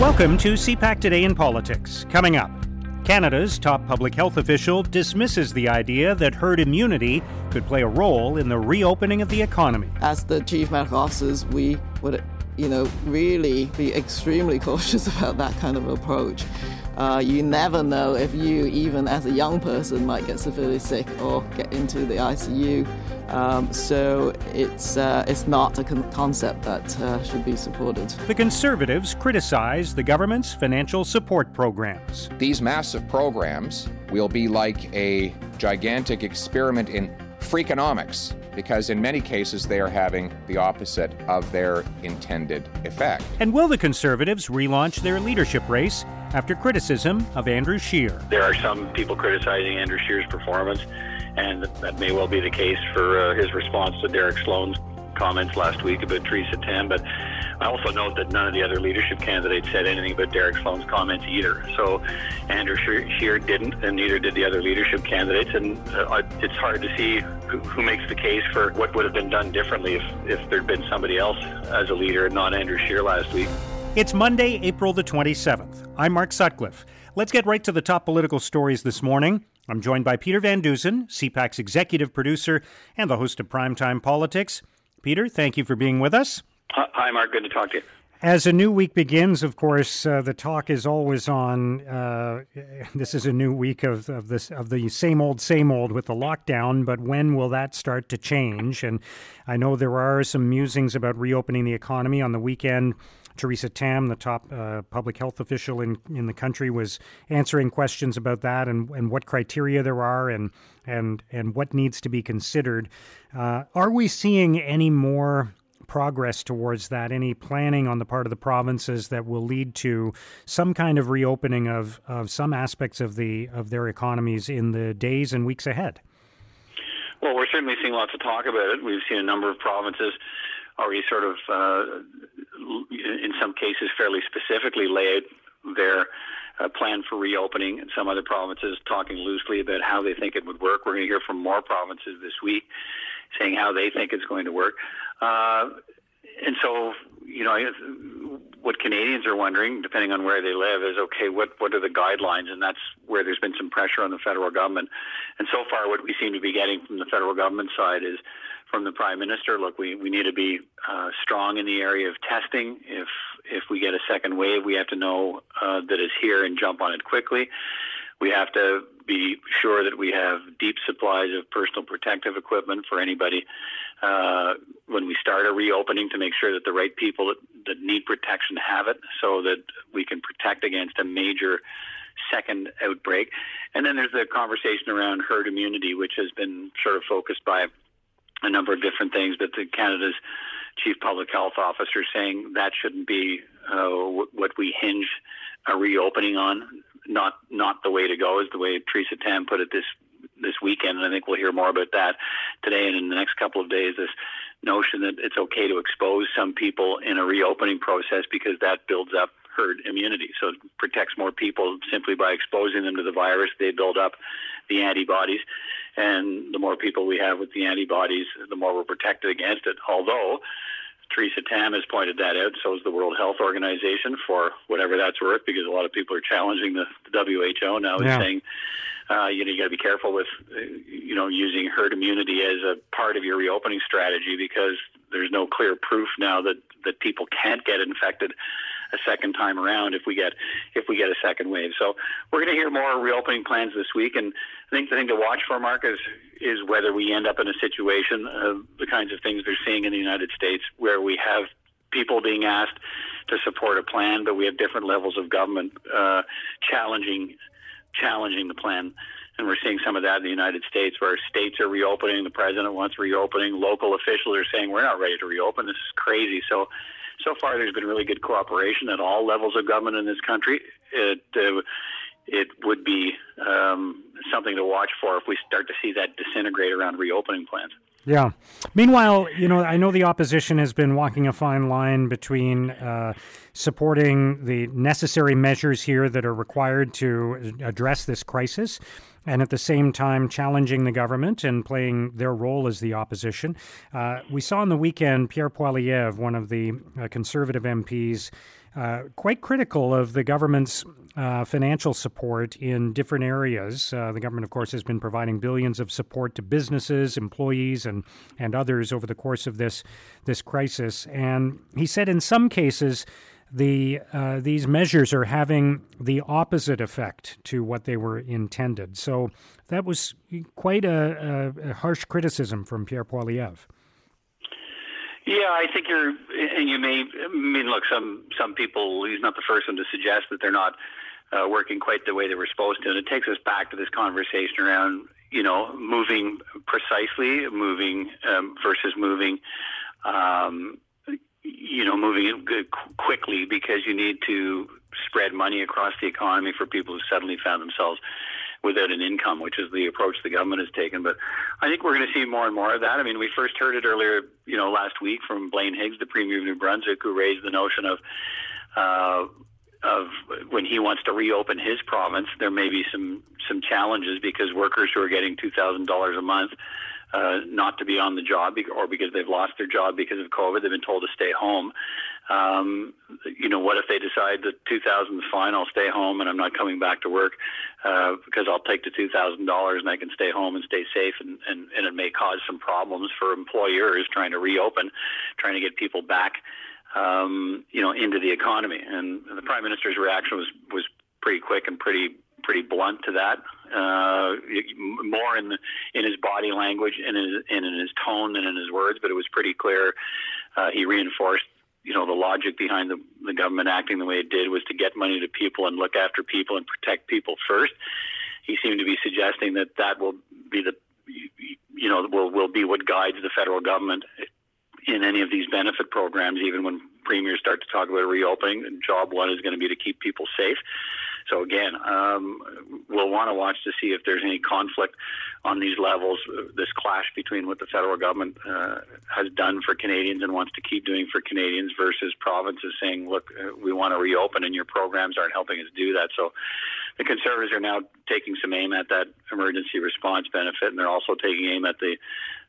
Welcome to CPAC Today in Politics. Coming up, Canada's top public health official dismisses the idea that herd immunity could play a role in the reopening of the economy. As the chief medical officers, we would, you know, really be extremely cautious about that kind of approach. Uh, you never know if you, even as a young person, might get severely sick or get into the ICU. Um, so it's uh, it's not a con- concept that uh, should be supported. The Conservatives criticize the government's financial support programs. These massive programs will be like a gigantic experiment in freakonomics because in many cases they are having the opposite of their intended effect. And will the Conservatives relaunch their leadership race after criticism of Andrew Scheer? There are some people criticizing Andrew Scheer's performance, and that may well be the case for uh, his response to Derek Sloan's comments last week about Theresa Tam, but I also note that none of the other leadership candidates said anything about Derek Sloan's comments either. So Andrew Scheer didn't, and neither did the other leadership candidates. And uh, it's hard to see who, who, makes the case for what would have been done differently if, if there'd been somebody else as a leader and not Andrew Scheer last week. It's Monday, April the 27th. I'm Mark Sutcliffe. Let's get right to the top political stories this morning. I'm joined by Peter Van Dusen, CPAC's executive producer and the host of Primetime Politics. Peter, thank you for being with us. Hi, Mark. Good to talk to you. As a new week begins, of course, uh, the talk is always on. Uh, this is a new week of, of this of the same old, same old with the lockdown. But when will that start to change? And I know there are some musings about reopening the economy on the weekend. Theresa Tam, the top uh, public health official in, in the country, was answering questions about that and, and what criteria there are and and and what needs to be considered. Uh, are we seeing any more? progress towards that? Any planning on the part of the provinces that will lead to some kind of reopening of, of some aspects of the of their economies in the days and weeks ahead? Well, we're certainly seeing lots of talk about it. We've seen a number of provinces already sort of, uh, in some cases, fairly specifically lay out their uh, plan for reopening, and some other provinces talking loosely about how they think it would work. We're going to hear from more provinces this week saying how they think it's going to work. Uh, and so, you know, what Canadians are wondering, depending on where they live, is okay, what, what are the guidelines? And that's where there's been some pressure on the federal government. And so far, what we seem to be getting from the federal government side is from the prime minister, look, we, we need to be uh, strong in the area of testing. If if we get a second wave, we have to know uh, that it's here and jump on it quickly. We have to be sure that we have deep supplies of personal protective equipment for anybody uh, when we start a reopening to make sure that the right people that, that need protection have it so that we can protect against a major second outbreak. And then there's the conversation around herd immunity, which has been sort of focused by a number of different things, but the Canada's chief public health officer saying that shouldn't be uh, what we hinge a reopening on not not the way to go, is the way Theresa Tam put it this this weekend, and I think we'll hear more about that today and in the next couple of days. This notion that it's okay to expose some people in a reopening process because that builds up herd immunity. So it protects more people simply by exposing them to the virus. They build up the antibodies, and the more people we have with the antibodies, the more we're protected against it. Although Theresa Tam has pointed that out. So is the World Health Organization for whatever that's worth, because a lot of people are challenging the, the WHO now and saying, uh, you know, you got to be careful with, uh, you know, using herd immunity as a part of your reopening strategy because there's no clear proof now that that people can't get infected a second time around if we get if we get a second wave. So we're going to hear more reopening plans this week, and I think the thing to watch for, Mark, is is whether we end up in a situation of the kinds of things they're seeing in the United States, where we have people being asked to support a plan, but we have different levels of government uh, challenging challenging the plan. And we're seeing some of that in the United States where states are reopening, the president wants reopening, local officials are saying, we're not ready to reopen, this is crazy. So so far there's been really good cooperation at all levels of government in this country. It uh, it would be um, something to watch for if we start to see that disintegrate around reopening plans. Yeah. Meanwhile, you know, I know the opposition has been walking a fine line between uh, supporting the necessary measures here that are required to address this crisis and at the same time challenging the government and playing their role as the opposition. Uh, we saw on the weekend Pierre Poilievre, one of the uh, conservative MPs, uh, quite critical of the government's uh, financial support in different areas. Uh, the government, of course, has been providing billions of support to businesses, employees, and and others over the course of this this crisis. And he said, in some cases, the uh, these measures are having the opposite effect to what they were intended. So that was quite a, a, a harsh criticism from Pierre Poilievre. Yeah, I think you're, and you may. I mean, look, some some people. He's not the first one to suggest that they're not uh, working quite the way they were supposed to, and it takes us back to this conversation around, you know, moving precisely, moving um, versus moving, um, you know, moving quickly because you need to spread money across the economy for people who suddenly found themselves without an income, which is the approach the government has taken. But I think we're going to see more and more of that. I mean, we first heard it earlier, you know, last week from Blaine Higgs, the Premier of New Brunswick, who raised the notion of. Uh, of when he wants to reopen his province, there may be some some challenges because workers who are getting two thousand dollars a month uh, not to be on the job or because they've lost their job because of COVID. They've been told to stay home. Um, you know, what if they decide that 2000 is fine, I'll stay home and I'm not coming back to work uh, because I'll take the $2,000 and I can stay home and stay safe and, and, and it may cause some problems for employers trying to reopen, trying to get people back, um, you know, into the economy. And the Prime Minister's reaction was, was pretty quick and pretty pretty blunt to that. Uh, more in the, in his body language and in, and in his tone than in his words, but it was pretty clear. Uh, he reinforced, you know, the logic behind the, the government acting the way it did was to get money to people and look after people and protect people first. He seemed to be suggesting that that will be the, you know, will will be what guides the federal government in any of these benefit programs, even when premiers start to talk about reopening. Job one is going to be to keep people safe. So again, um, we'll want to watch to see if there's any conflict on these levels. This clash between what the federal government uh, has done for Canadians and wants to keep doing for Canadians versus provinces saying, "Look, uh, we want to reopen, and your programs aren't helping us do that." So the Conservatives are now taking some aim at that emergency response benefit, and they're also taking aim at the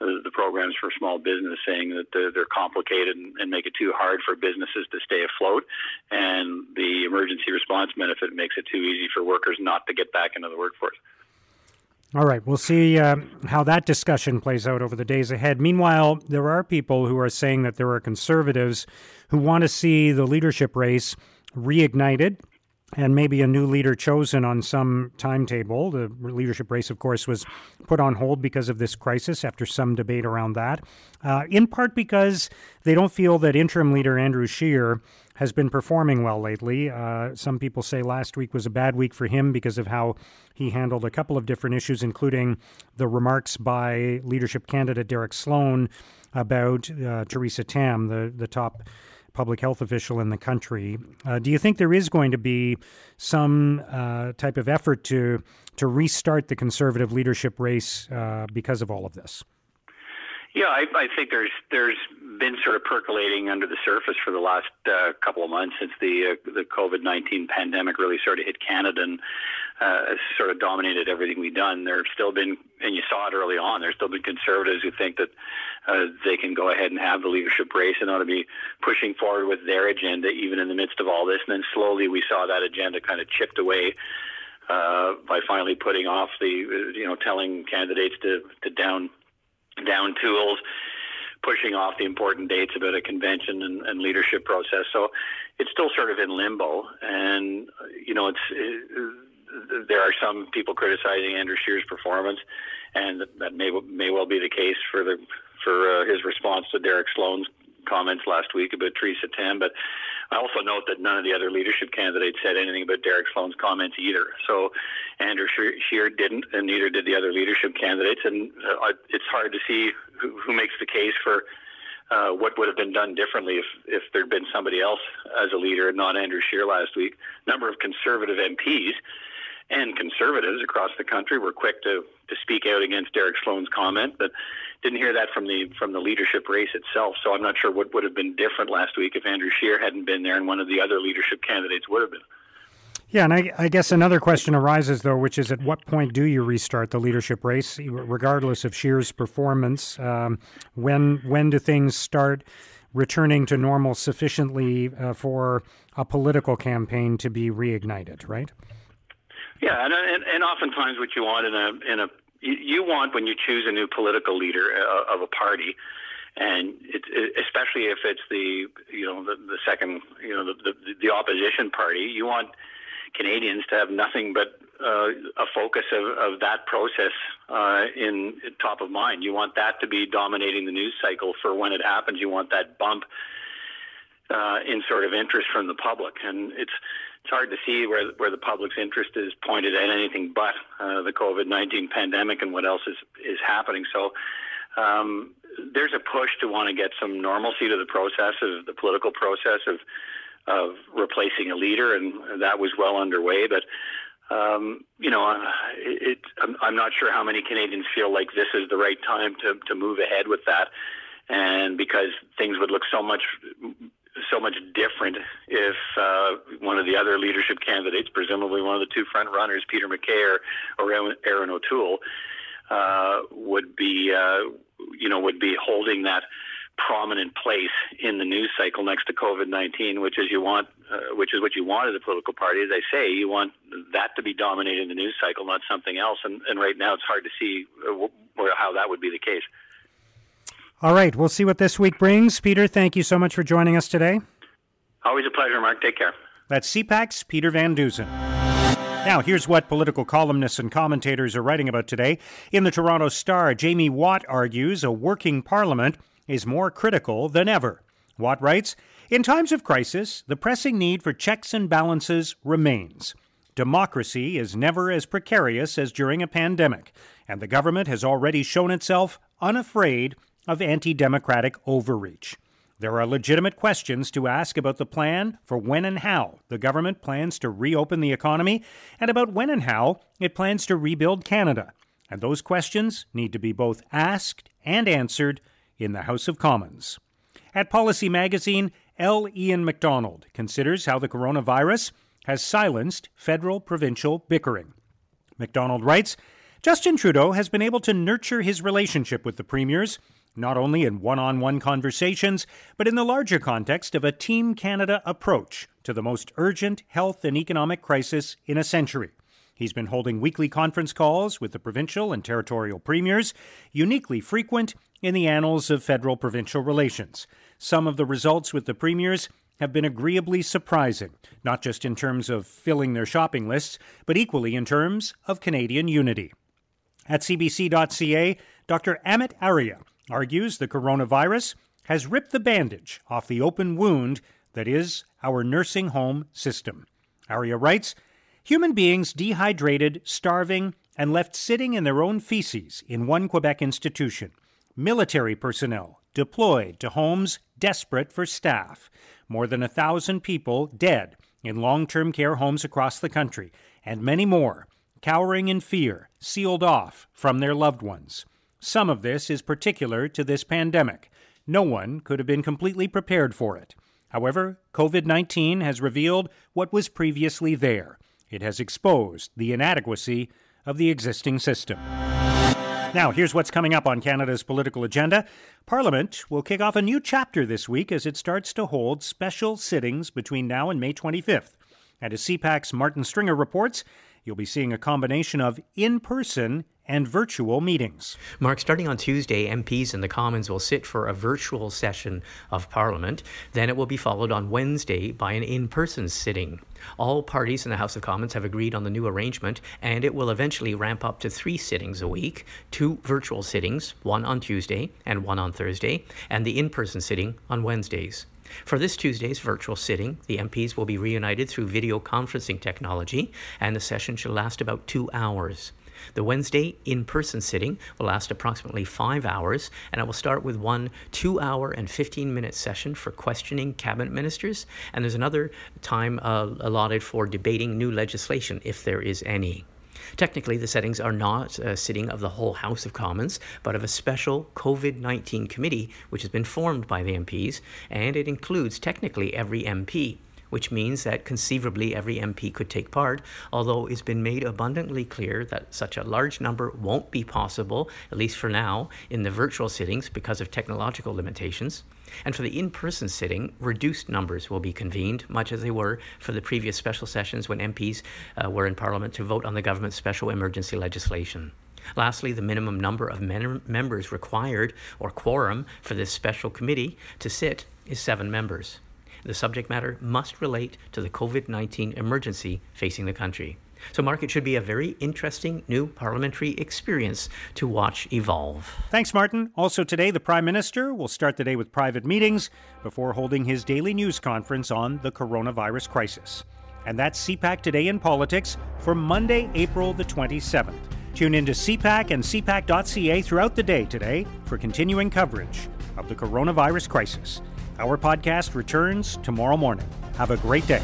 the programs for small business, saying that they're complicated and make it too hard for businesses to stay afloat, and the emergency response benefit makes it too easy for workers not to get back into the workforce. All right, we'll see uh, how that discussion plays out over the days ahead. Meanwhile, there are people who are saying that there are conservatives who want to see the leadership race reignited and maybe a new leader chosen on some timetable. The leadership race, of course, was put on hold because of this crisis after some debate around that, uh, in part because they don't feel that interim leader Andrew Scheer has been performing well lately. Uh, some people say last week was a bad week for him because of how he handled a couple of different issues, including the remarks by leadership candidate Derek Sloan about uh, Theresa Tam, the, the top public health official in the country. Uh, do you think there is going to be some uh, type of effort to to restart the conservative leadership race uh, because of all of this? Yeah, I, I, think there's there's been sort of percolating under the surface for the last uh, couple of months since the uh, the COVID nineteen pandemic really sort of hit Canada and uh, sort of dominated everything we've done. There have still been, and you saw it early on. There's still been conservatives who think that uh, they can go ahead and have the leadership race and ought to be pushing forward with their agenda even in the midst of all this. And then slowly we saw that agenda kind of chipped away. Uh, by finally putting off the, you know, telling candidates to, to down down tools, pushing off the important dates about a convention and, and leadership process. So it's still sort of in limbo, and you know, it's it, there are some people criticizing Andrew Scheer's performance, and that may may well be the case for the for uh, his response to Derek Sloan's comments last week about Theresa Tam, but I also note that none of the other leadership candidates said anything about Derek Sloan's comments either. So Andrew Scheer didn't, and neither did the other leadership candidates. And uh, it's hard to see who, who makes the case for uh, what would have been done differently if, if there'd been somebody else as a leader, and not Andrew Scheer last week. Number of conservative MPs and conservatives across the country were quick to, to speak out against Derek Sloan's comment, but didn't hear that from the from the leadership race itself. So I'm not sure what would have been different last week if Andrew Scheer hadn't been there and one of the other leadership candidates would have been. Yeah, and I, I, guess another question arises, though, which is at what point do you restart the leadership race, regardless of Scheer's performance? Um, when when do things start returning to normal sufficiently uh, for a political campaign to be reignited, right? Yeah, and, and, and oftentimes what you want in a in a you want when you choose a new political leader uh, of a party, and it, especially if it's the you know the, the second you know the, the the opposition party, you want Canadians to have nothing but uh, a focus of, of that process uh, in top of mind. You want that to be dominating the news cycle for when it happens. You want that bump uh, in sort of interest from the public, and it's it's hard to see where where the public's interest is pointed at anything but uh, the COVID nineteen pandemic and what else is is happening. So. Um, there's a push to want to get some normalcy to the process of the political process of of replacing a leader, and that was well underway. But um, you know, it, I'm, I'm not sure how many Canadians feel like this is the right time to to move ahead with that, and because things would look so much so much different if uh, one of the other leadership candidates, presumably one of the two front runners, Peter MacKay or, or Erin O'Toole, uh, would be uh, you know would be holding that prominent place in the news cycle next to COVID nineteen, which is you want, uh, which is what you want as a political party. As I say, you want that to be dominating the news cycle, not something else. And, and right now, it's hard to see uh, how that would be the case. All right, we'll see what this week brings. Peter, thank you so much for joining us today. Always a pleasure, Mark. Take care. That's CPAC's Peter Van Dusen. Now, here's what political columnists and commentators are writing about today. In the Toronto Star, Jamie Watt argues a working parliament is more critical than ever. Watt writes In times of crisis, the pressing need for checks and balances remains. Democracy is never as precarious as during a pandemic, and the government has already shown itself unafraid of anti democratic overreach. There are legitimate questions to ask about the plan for when and how the government plans to reopen the economy and about when and how it plans to rebuild Canada. And those questions need to be both asked and answered in the House of Commons. At Policy Magazine, L. Ian MacDonald considers how the coronavirus has silenced federal provincial bickering. MacDonald writes Justin Trudeau has been able to nurture his relationship with the premiers, not only in one on one conversations, but in the larger context of a Team Canada approach to the most urgent health and economic crisis in a century. He's been holding weekly conference calls with the provincial and territorial premiers, uniquely frequent in the annals of federal provincial relations. Some of the results with the premiers have been agreeably surprising, not just in terms of filling their shopping lists, but equally in terms of Canadian unity. At CBC.ca, Dr. Amit Arya argues the coronavirus has ripped the bandage off the open wound that is our nursing home system. Arya writes Human beings dehydrated, starving, and left sitting in their own feces in one Quebec institution military personnel deployed to homes desperate for staff, more than a thousand people dead in long term care homes across the country, and many more cowering in fear, sealed off from their loved ones. Some of this is particular to this pandemic. No one could have been completely prepared for it. However, COVID 19 has revealed what was previously there. It has exposed the inadequacy of the existing system. Now, here's what's coming up on Canada's political agenda. Parliament will kick off a new chapter this week as it starts to hold special sittings between now and May 25th. And as CPAC's Martin Stringer reports, you'll be seeing a combination of in person and virtual meetings. Mark, starting on Tuesday, MPs in the Commons will sit for a virtual session of Parliament. Then it will be followed on Wednesday by an in person sitting. All parties in the House of Commons have agreed on the new arrangement, and it will eventually ramp up to three sittings a week two virtual sittings, one on Tuesday and one on Thursday, and the in person sitting on Wednesdays. For this Tuesday's virtual sitting, the MPs will be reunited through video conferencing technology, and the session should last about two hours. The Wednesday in person sitting will last approximately five hours, and it will start with one two hour and 15 minute session for questioning cabinet ministers, and there's another time uh, allotted for debating new legislation if there is any. Technically, the settings are not a sitting of the whole House of Commons, but of a special COVID 19 committee which has been formed by the MPs, and it includes technically every MP. Which means that conceivably every MP could take part, although it's been made abundantly clear that such a large number won't be possible, at least for now, in the virtual sittings because of technological limitations. And for the in person sitting, reduced numbers will be convened, much as they were for the previous special sessions when MPs uh, were in Parliament to vote on the government's special emergency legislation. Lastly, the minimum number of men- members required, or quorum, for this special committee to sit is seven members. The subject matter must relate to the COVID 19 emergency facing the country. So, Mark, it should be a very interesting new parliamentary experience to watch evolve. Thanks, Martin. Also, today, the Prime Minister will start the day with private meetings before holding his daily news conference on the coronavirus crisis. And that's CPAC Today in Politics for Monday, April the 27th. Tune in to CPAC and CPAC.ca throughout the day today for continuing coverage of the coronavirus crisis. Our podcast returns tomorrow morning. Have a great day.